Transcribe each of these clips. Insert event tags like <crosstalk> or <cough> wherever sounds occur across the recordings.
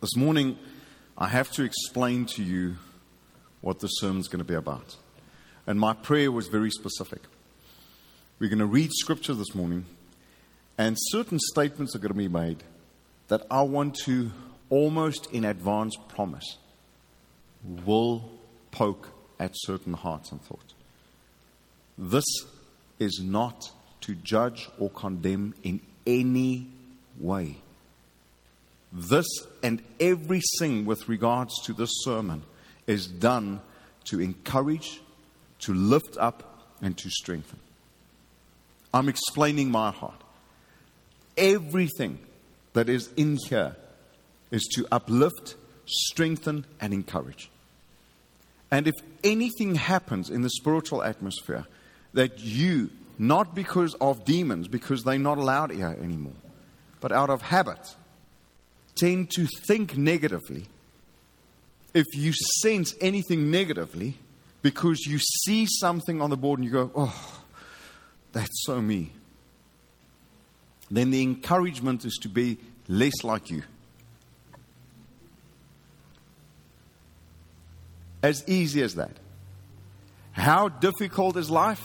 This morning, I have to explain to you what the sermon's going to be about. And my prayer was very specific. We're going to read scripture this morning, and certain statements are going to be made that I want to almost in advance promise will poke at certain hearts and thoughts. This is not to judge or condemn in any way. This and everything with regards to this sermon is done to encourage, to lift up, and to strengthen. I'm explaining my heart. Everything that is in here is to uplift, strengthen, and encourage. And if anything happens in the spiritual atmosphere that you, not because of demons, because they're not allowed here anymore, but out of habit, tend to think negatively, if you sense anything negatively because you see something on the board and you go, oh, that's so me, then the encouragement is to be less like you. As easy as that. How difficult is life?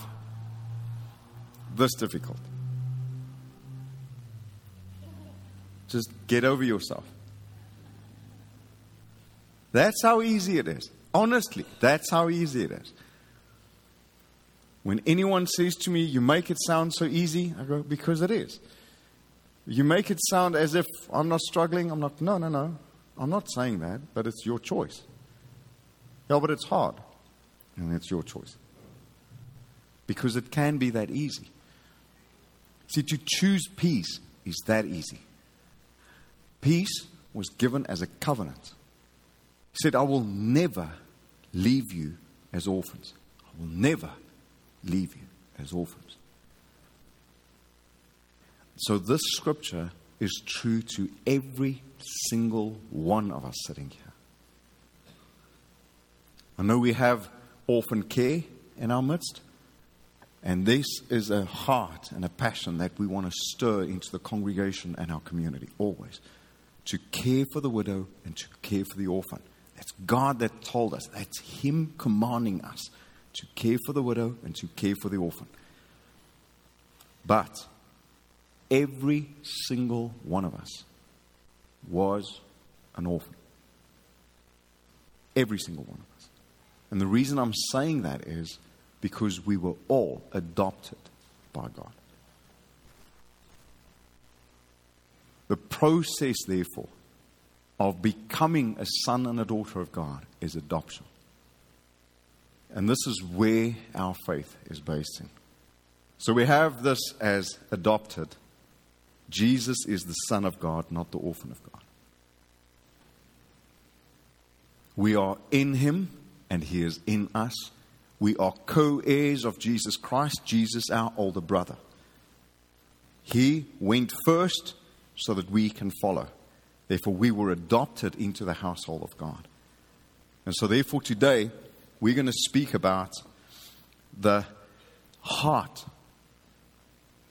This difficult. Just get over yourself. That's how easy it is. Honestly, that's how easy it is. When anyone says to me, You make it sound so easy, I go, Because it is. You make it sound as if I'm not struggling. I'm not, no, no, no. I'm not saying that, but it's your choice. Yeah, but it's hard. And it's your choice. Because it can be that easy. See, to choose peace is that easy. Peace was given as a covenant. He said, I will never leave you as orphans. I will never leave you as orphans. So, this scripture is true to every single one of us sitting here. I know we have orphan care in our midst, and this is a heart and a passion that we want to stir into the congregation and our community always to care for the widow and to care for the orphan. That's God that told us. That's Him commanding us to care for the widow and to care for the orphan. But every single one of us was an orphan. Every single one of us. And the reason I'm saying that is because we were all adopted by God. The process, therefore, of becoming a son and a daughter of God is adoption. And this is where our faith is based in. So we have this as adopted. Jesus is the Son of God, not the orphan of God. We are in Him, and He is in us. We are co heirs of Jesus Christ, Jesus, our older brother. He went first so that we can follow. Therefore, we were adopted into the household of God. And so, therefore, today we're going to speak about the heart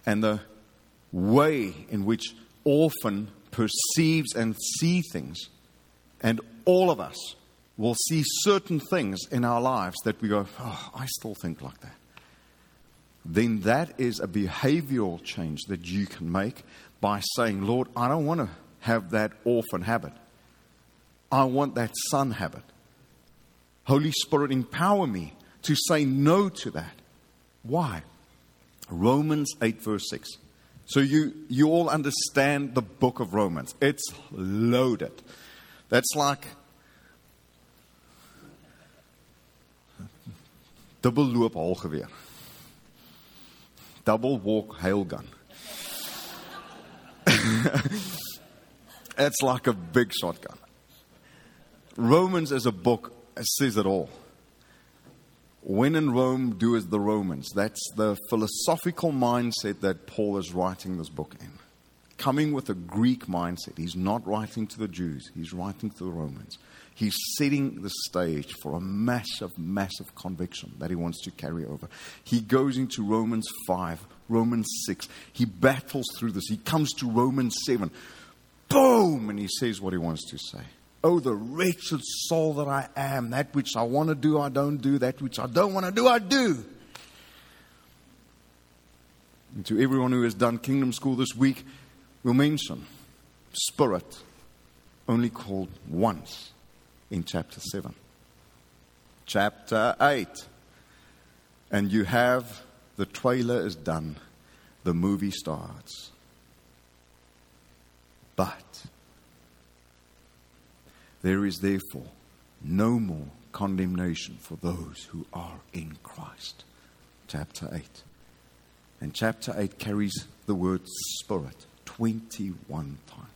and the way in which orphan perceives and sees things. And all of us will see certain things in our lives that we go, oh, I still think like that. Then that is a behavioral change that you can make by saying, Lord, I don't want to have that orphan habit. I want that son habit. Holy Spirit, empower me to say no to that. Why? Romans 8, verse 6. So you, you all understand the book of Romans. It's loaded. That's like double loop halgeweer. Double walk hail gun. <laughs> It's like a big shotgun. Romans is a book, says it all. When in Rome, do as the Romans. That's the philosophical mindset that Paul is writing this book in. Coming with a Greek mindset. He's not writing to the Jews, he's writing to the Romans. He's setting the stage for a massive, massive conviction that he wants to carry over. He goes into Romans 5, Romans 6. He battles through this. He comes to Romans 7 boom, and he says what he wants to say. Oh, the wretched soul that I am, that which I want to do, I don't do, that which I don't want to do, I do. And to everyone who has done Kingdom School this week, we'll mention Spirit only called once in chapter 7. Chapter 8. And you have the trailer is done, the movie starts. But there is therefore no more condemnation for those who are in Christ. Chapter 8. And chapter 8 carries the word Spirit 21 times.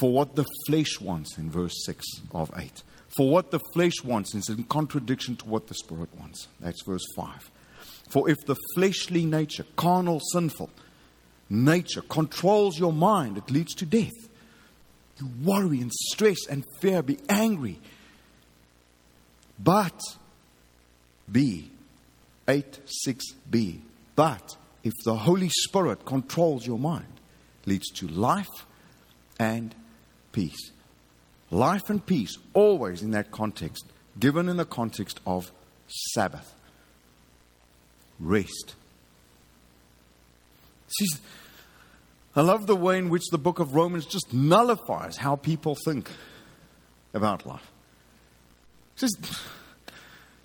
For what the flesh wants in verse 6 of 8. For what the flesh wants is in contradiction to what the Spirit wants. That's verse 5. For if the fleshly nature, carnal, sinful nature, controls your mind, it leads to death. You worry and stress and fear, be angry. But, B, 8 6b. But if the Holy Spirit controls your mind, leads to life and peace. Life and peace, always in that context, given in the context of Sabbath. Rest. See, I love the way in which the book of Romans just nullifies how people think about life. It says,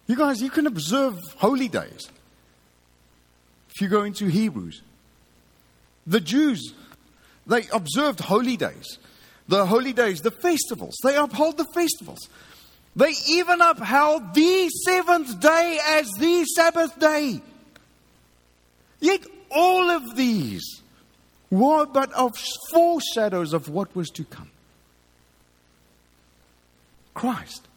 you guys, you can observe holy days. If you go into Hebrews, the Jews, they observed holy days. The holy days, the festivals, they uphold the festivals. They even upheld the seventh day as the Sabbath day. Yet all of these were but of foreshadows of what was to come. Christ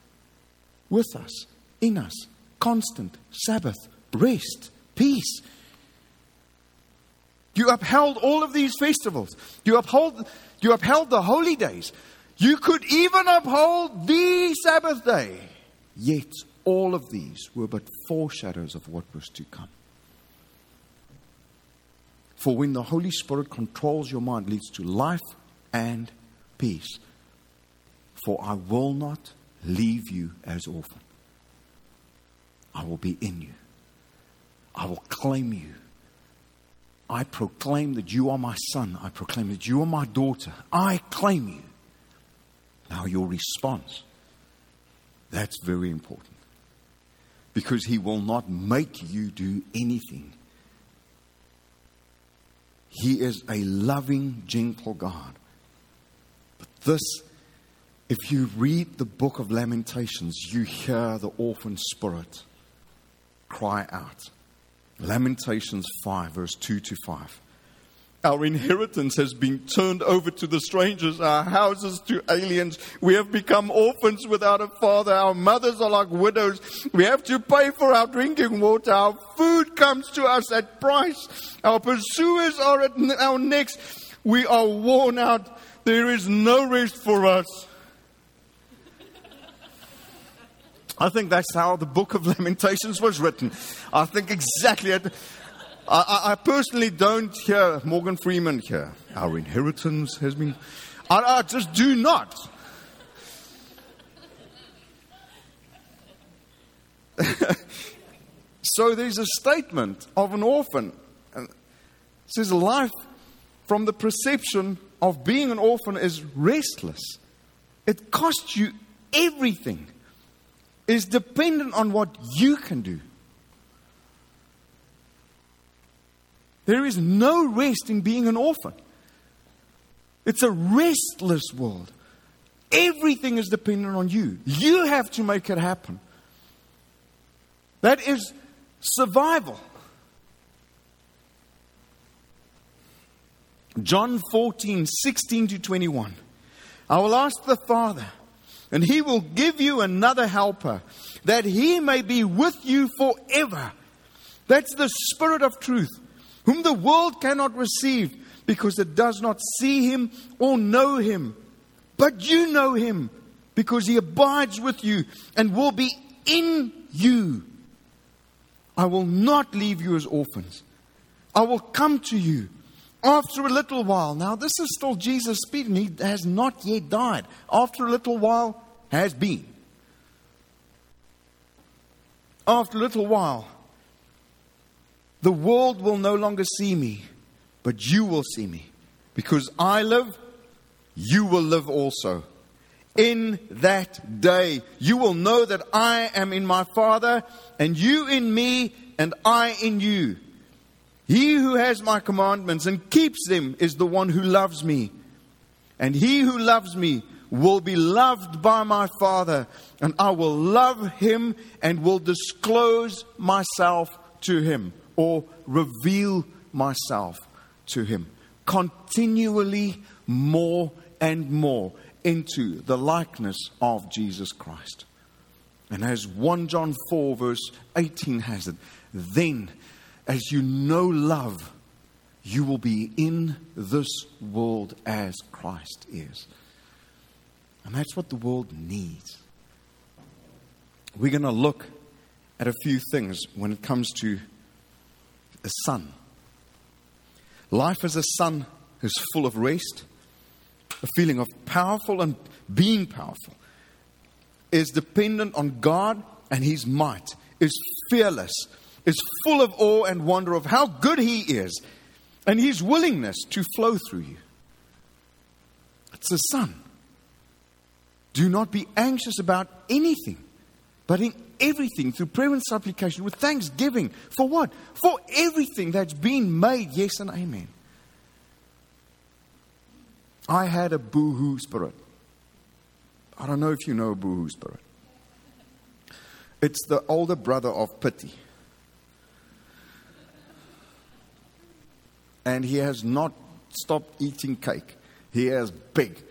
with us in us. Constant Sabbath, rest, peace. You upheld all of these festivals. You upheld, you upheld the holy days. You could even uphold the Sabbath day. Yet all of these were but foreshadows of what was to come. For when the Holy Spirit controls your mind, leads to life and peace. For I will not leave you as orphan. I will be in you. I will claim you. I proclaim that you are my son. I proclaim that you are my daughter. I claim you. Now, your response, that's very important. Because he will not make you do anything. He is a loving, gentle God. But this, if you read the book of Lamentations, you hear the orphan spirit cry out. Lamentations 5, verse 2 to 5. Our inheritance has been turned over to the strangers, our houses to aliens. We have become orphans without a father. Our mothers are like widows. We have to pay for our drinking water. Our food comes to us at price. Our pursuers are at our necks. We are worn out. There is no rest for us. I think that's how the book of <laughs> Lamentations was written. I think exactly. I, I, I personally don't hear Morgan Freeman here. Our inheritance has been. I, I just do not. <laughs> so there's a statement of an orphan. It says life from the perception of being an orphan is restless. It costs you everything is dependent on what you can do. There is no rest in being an orphan. It's a restless world. Everything is dependent on you. You have to make it happen. That is survival. John 14, 16 to 21. I will ask the Father and he will give you another helper that he may be with you forever. That's the Spirit of truth, whom the world cannot receive because it does not see him or know him. But you know him because he abides with you and will be in you. I will not leave you as orphans. I will come to you. After a little while, now this is still Jesus speaking, he has not yet died. After a little while, has been. After a little while, the world will no longer see me, but you will see me. Because I live, you will live also. In that day, you will know that I am in my Father, and you in me, and I in you. He who has my commandments and keeps them is the one who loves me. And he who loves me will be loved by my Father, and I will love him and will disclose myself to him or reveal myself to him continually more and more into the likeness of Jesus Christ. And as 1 John 4, verse 18 has it, then as you know love, you will be in this world as Christ is. And that's what the world needs. We're going to look at a few things when it comes to a son. Life as a son is full of rest, a feeling of powerful and being powerful, is dependent on God and His might, is fearless is full of awe and wonder of how good He is and His willingness to flow through you. It's the Son. Do not be anxious about anything, but in everything, through prayer and supplication, with thanksgiving. For what? For everything that's been made, yes and amen. I had a boohoo spirit. I don't know if you know a boohoo spirit. It's the older brother of pity. And he has not stopped eating cake. He is big.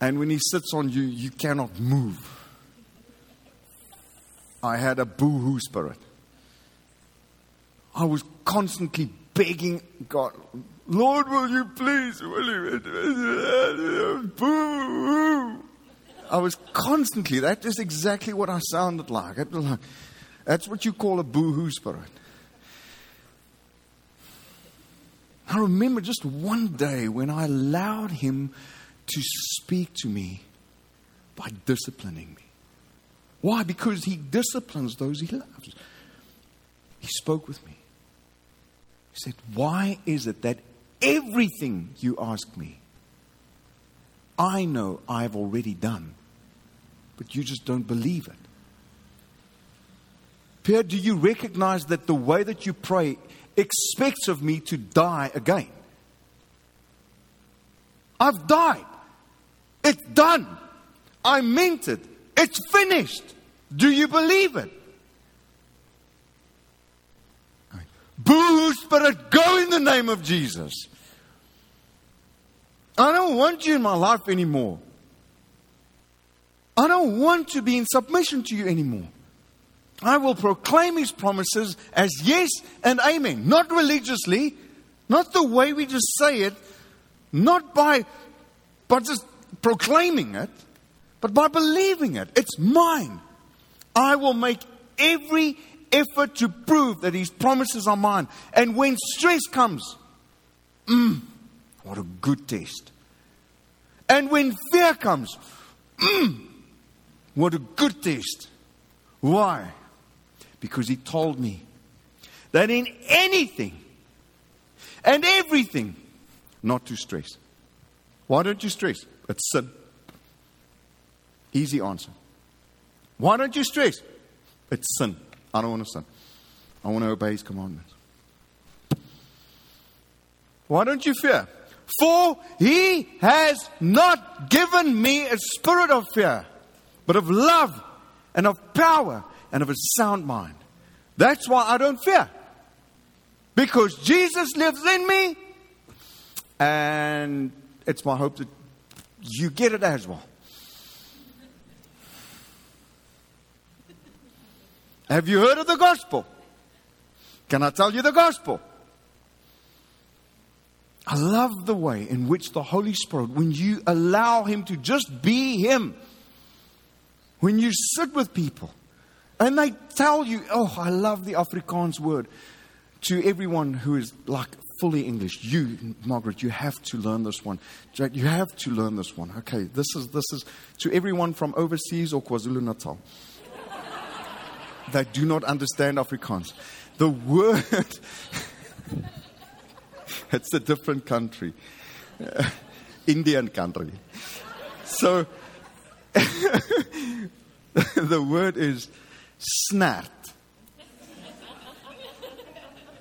And when he sits on you, you cannot move. I had a boohoo spirit. I was constantly begging God, Lord, will you please? Will you? Boo! I was constantly, that is exactly what I sounded like. That's what you call a boohoo spirit. I remember just one day when I allowed him to speak to me by disciplining me. Why? Because he disciplines those he loves. He spoke with me. He said, Why is it that everything you ask me, I know I've already done, but you just don't believe it? Pierre, do you recognize that the way that you pray expects of me to die again. I've died. It's done. I meant it. It's finished. Do you believe it? Boo, Spirit, go in the name of Jesus. I don't want you in my life anymore. I don't want to be in submission to you anymore. I will proclaim his promises as yes and amen. Not religiously, not the way we just say it, not by, by just proclaiming it, but by believing it. It's mine. I will make every effort to prove that his promises are mine. And when stress comes, mm, what a good test. And when fear comes, mm, what a good test. Why? Because he told me that in anything and everything, not to stress. Why don't you stress? It's sin. Easy answer. Why don't you stress? It's sin. I don't want to sin. I want to obey his commandments. Why don't you fear? For he has not given me a spirit of fear, but of love and of power and of a sound mind. That's why I don't fear. Because Jesus lives in me, and it's my hope that you get it as well. Have you heard of the gospel? Can I tell you the gospel? I love the way in which the Holy Spirit, when you allow Him to just be Him, when you sit with people, and they tell you, oh, I love the Afrikaans word to everyone who is like fully English. You, Margaret, you have to learn this one. Jack, you have to learn this one. Okay, this is this is to everyone from overseas or KwaZulu Natal that do not understand Afrikaans. The word, <laughs> it's a different country, uh, Indian country. So <laughs> the word is snart.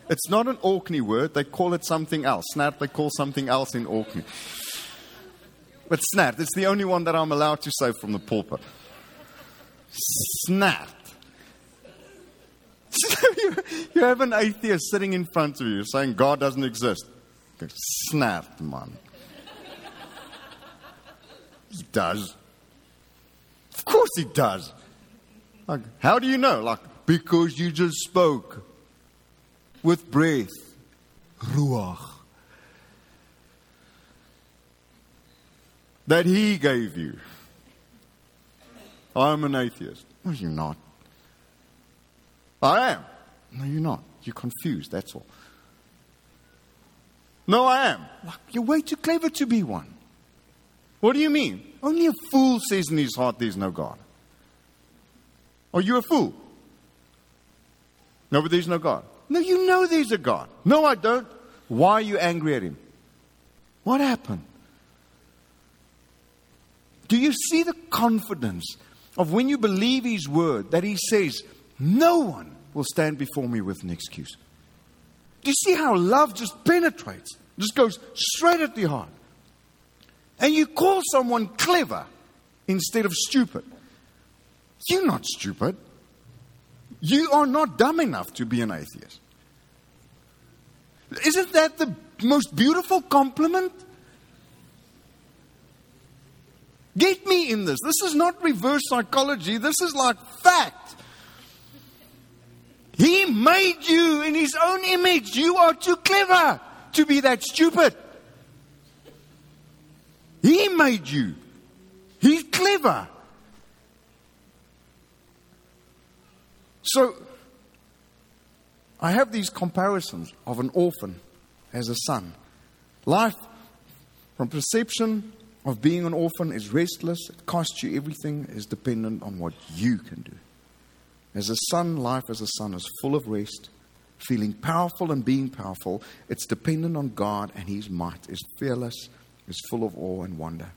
It's not an Orkney word. They call it something else. Snart, they call something else in Orkney. But snart, it's the only one that I'm allowed to say from the pulpit. Snart. <laughs> you, you have an atheist sitting in front of you saying God doesn't exist. Snart, man. He does. Of course he does. Like, how do you know? Like, because you just spoke with breath. Ruach. That he gave you. I'm an atheist. No, you're not. I am. No, you're not. You're confused, that's all. No, I am. You're way too clever to be one. What do you mean? Only a fool says in his heart there's no God. Are you a fool? No, but there's no God. No, you know there's a God. No, I don't. Why are you angry at him? What happened? Do you see the confidence of when you believe his word that he says, No one will stand before me with an excuse? Do you see how love just penetrates? Just goes straight at the heart. And you call someone clever instead of stupid. You're not stupid. You are not dumb enough to be an atheist. Isn't that the most beautiful compliment? Get me in this. This is not reverse psychology. This is like fact. He made you in his own image. You are too clever to be that stupid. He made you. He's clever. So, I have these comparisons of an orphan as a son. Life from perception of being an orphan is restless, it costs you everything, is dependent on what you can do. As a son, life as a son is full of rest, feeling powerful and being powerful. It's dependent on God and His might, is fearless, is full of awe and wonder,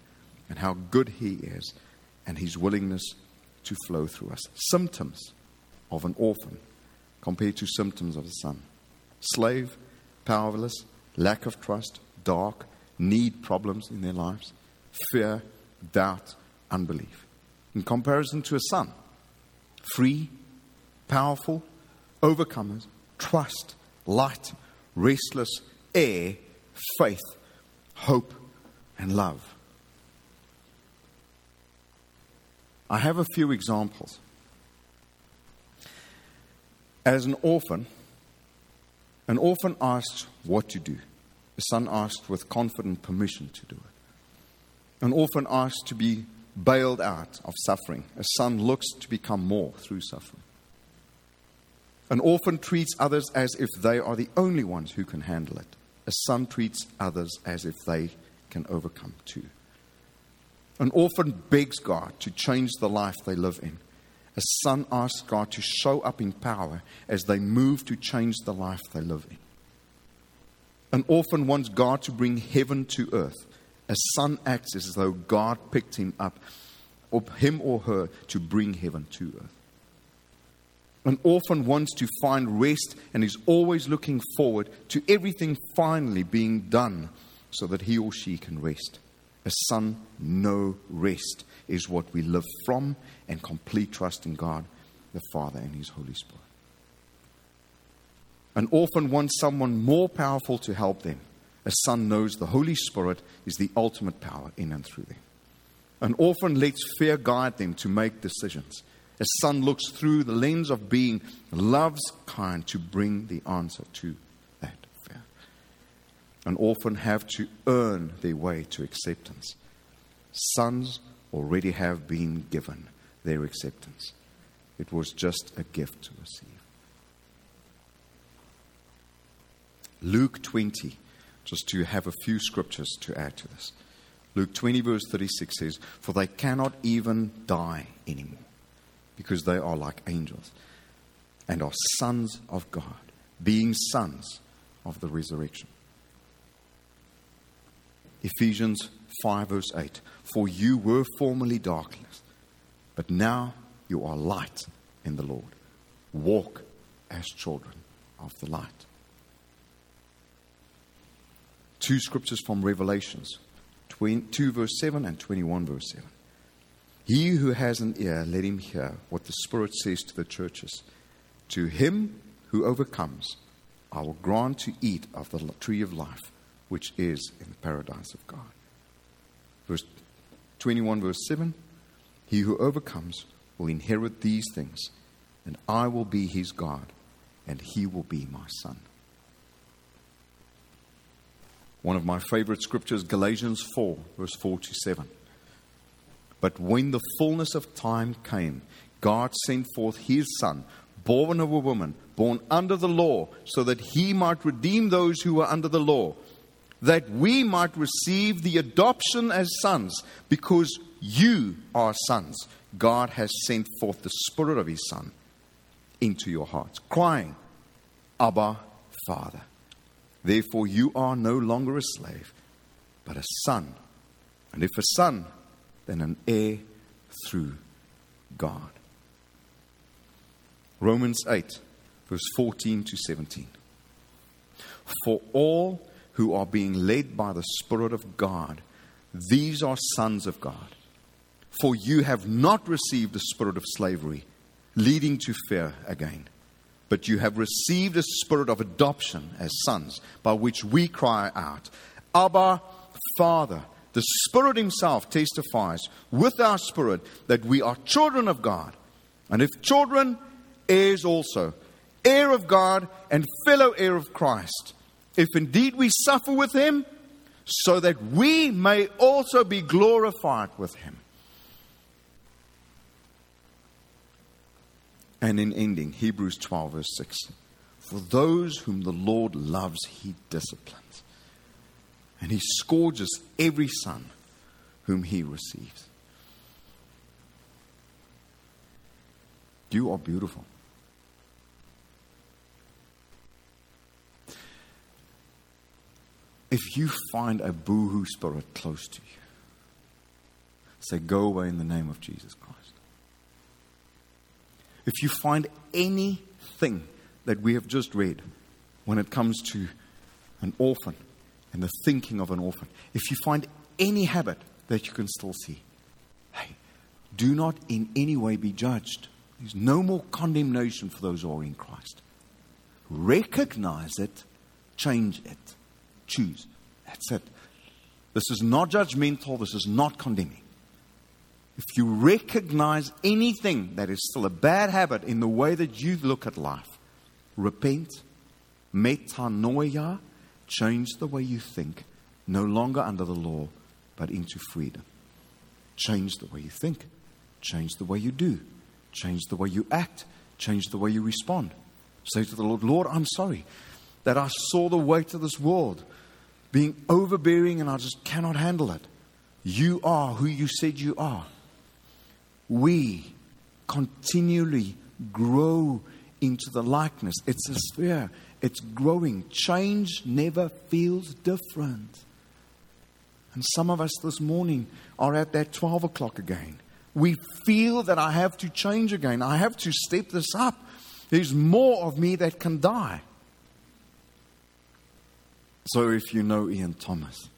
and how good He is, and His willingness to flow through us. Symptoms of an orphan compared to symptoms of a son slave, powerless, lack of trust, dark, need problems in their lives, fear, doubt, unbelief. In comparison to a son, free, powerful, overcomers, trust, light, restless, air, faith, hope, and love. I have a few examples. As an orphan, an orphan asked what to do. A son asked with confident permission to do it. An orphan asked to be bailed out of suffering. A son looks to become more through suffering. An orphan treats others as if they are the only ones who can handle it. A son treats others as if they can overcome too. An orphan begs God to change the life they live in. A son asks God to show up in power as they move to change the life they live in. An orphan wants God to bring heaven to earth. A son acts as though God picked him up, or him or her, to bring heaven to earth. An orphan wants to find rest and is always looking forward to everything finally being done so that he or she can rest. A son, no rest is what we live from and complete trust in God, the Father, and His Holy Spirit. An orphan wants someone more powerful to help them. A son knows the Holy Spirit is the ultimate power in and through them. An orphan lets fear guide them to make decisions. A son looks through the lens of being love's kind to bring the answer to. An often have to earn their way to acceptance. Sons already have been given their acceptance. It was just a gift to receive. Luke 20, just to have a few scriptures to add to this. Luke 20, verse 36 says, For they cannot even die anymore, because they are like angels and are sons of God, being sons of the resurrection. Ephesians 5, verse 8 For you were formerly darkness, but now you are light in the Lord. Walk as children of the light. Two scriptures from Revelations 2 verse 7 and 21 verse 7. He who has an ear, let him hear what the Spirit says to the churches. To him who overcomes, I will grant to eat of the tree of life, which is in the paradise of God. Verse 21, verse 7 He who overcomes will inherit these things, and I will be his God, and he will be my son. One of my favorite scriptures, Galatians 4, verse 4 to 7. But when the fullness of time came, God sent forth his Son, born of a woman, born under the law, so that he might redeem those who were under the law, that we might receive the adoption as sons, because you are sons. God has sent forth the Spirit of his Son into your hearts, crying, Abba, Father. Therefore, you are no longer a slave, but a son. And if a son, then an heir through God. Romans 8, verse 14 to 17. For all who are being led by the Spirit of God, these are sons of God. For you have not received the spirit of slavery, leading to fear again but you have received a spirit of adoption as sons, by which we cry out, Abba, Father. The Spirit Himself testifies with our spirit that we are children of God. And if children, heirs also, heir of God and fellow heir of Christ. If indeed we suffer with Him, so that we may also be glorified with Him. And in ending, Hebrews 12, verse 6 For those whom the Lord loves, he disciplines, and he scourges every son whom he receives. You are beautiful. If you find a boohoo spirit close to you, say, Go away in the name of Jesus Christ. If you find anything that we have just read when it comes to an orphan and the thinking of an orphan, if you find any habit that you can still see, hey, do not in any way be judged. There's no more condemnation for those who are in Christ. Recognize it, change it, choose. That's it. This is not judgmental, this is not condemning. If you recognize anything that is still a bad habit in the way that you look at life, repent, metanoia, change the way you think, no longer under the law, but into freedom. Change the way you think, change the way you do, change the way you act, change the way you respond. Say to the Lord, Lord, I'm sorry that I saw the weight of this world being overbearing and I just cannot handle it. You are who you said you are we continually grow into the likeness. It's a sphere, it's growing. Change never feels different. And some of us this morning are at that 12 o'clock again. We feel that I have to change again. I have to step this up. There's more of me that can die. So, if you know Ian Thomas,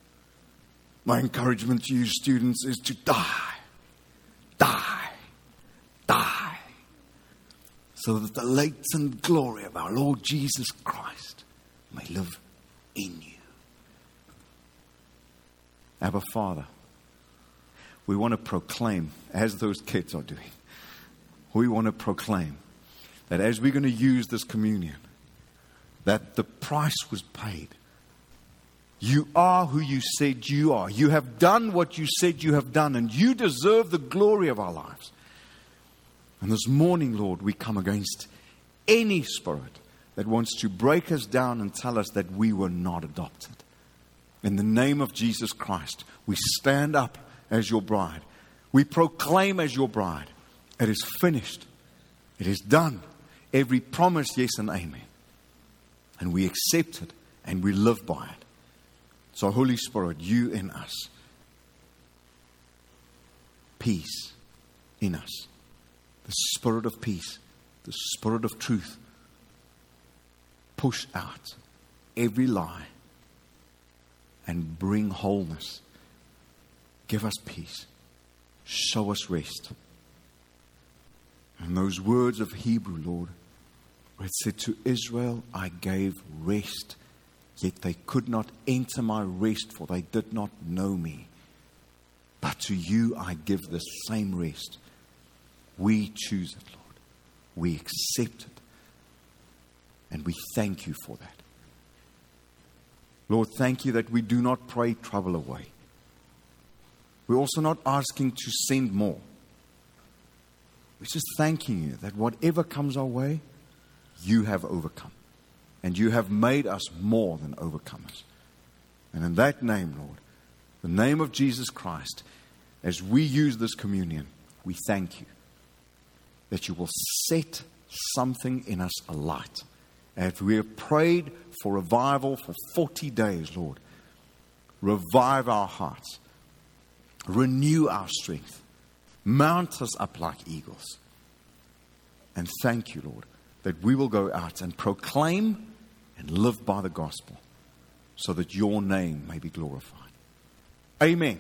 my encouragement to you students is to die. Die die so that the latent glory of our Lord Jesus Christ may live in you. Abba Father, we want to proclaim, as those kids are doing, we want to proclaim that as we're going to use this communion, that the price was paid. You are who you said you are. You have done what you said you have done, and you deserve the glory of our lives. And this morning, Lord, we come against any spirit that wants to break us down and tell us that we were not adopted. In the name of Jesus Christ, we stand up as your bride. We proclaim as your bride, it is finished. It is done. Every promise, yes and amen. And we accept it and we live by it. So, Holy Spirit, you in us, peace in us, the spirit of peace, the spirit of truth, push out every lie and bring wholeness. Give us peace. Show us rest. And those words of Hebrew, Lord, where it said, To Israel I gave rest, yet they could not enter my rest, for they did not know me. But to you I give the same rest. We choose it, Lord. We accept it. And we thank you for that. Lord, thank you that we do not pray trouble away. We're also not asking to send more. We're just thanking you that whatever comes our way, you have overcome. And you have made us more than overcomers. And in that name, Lord, the name of Jesus Christ, as we use this communion, we thank you that you will set something in us alight. As we have prayed for revival for 40 days, Lord, revive our hearts, renew our strength, mount us up like eagles. And thank you, Lord, that we will go out and proclaim and live by the gospel so that your name may be glorified. Amen.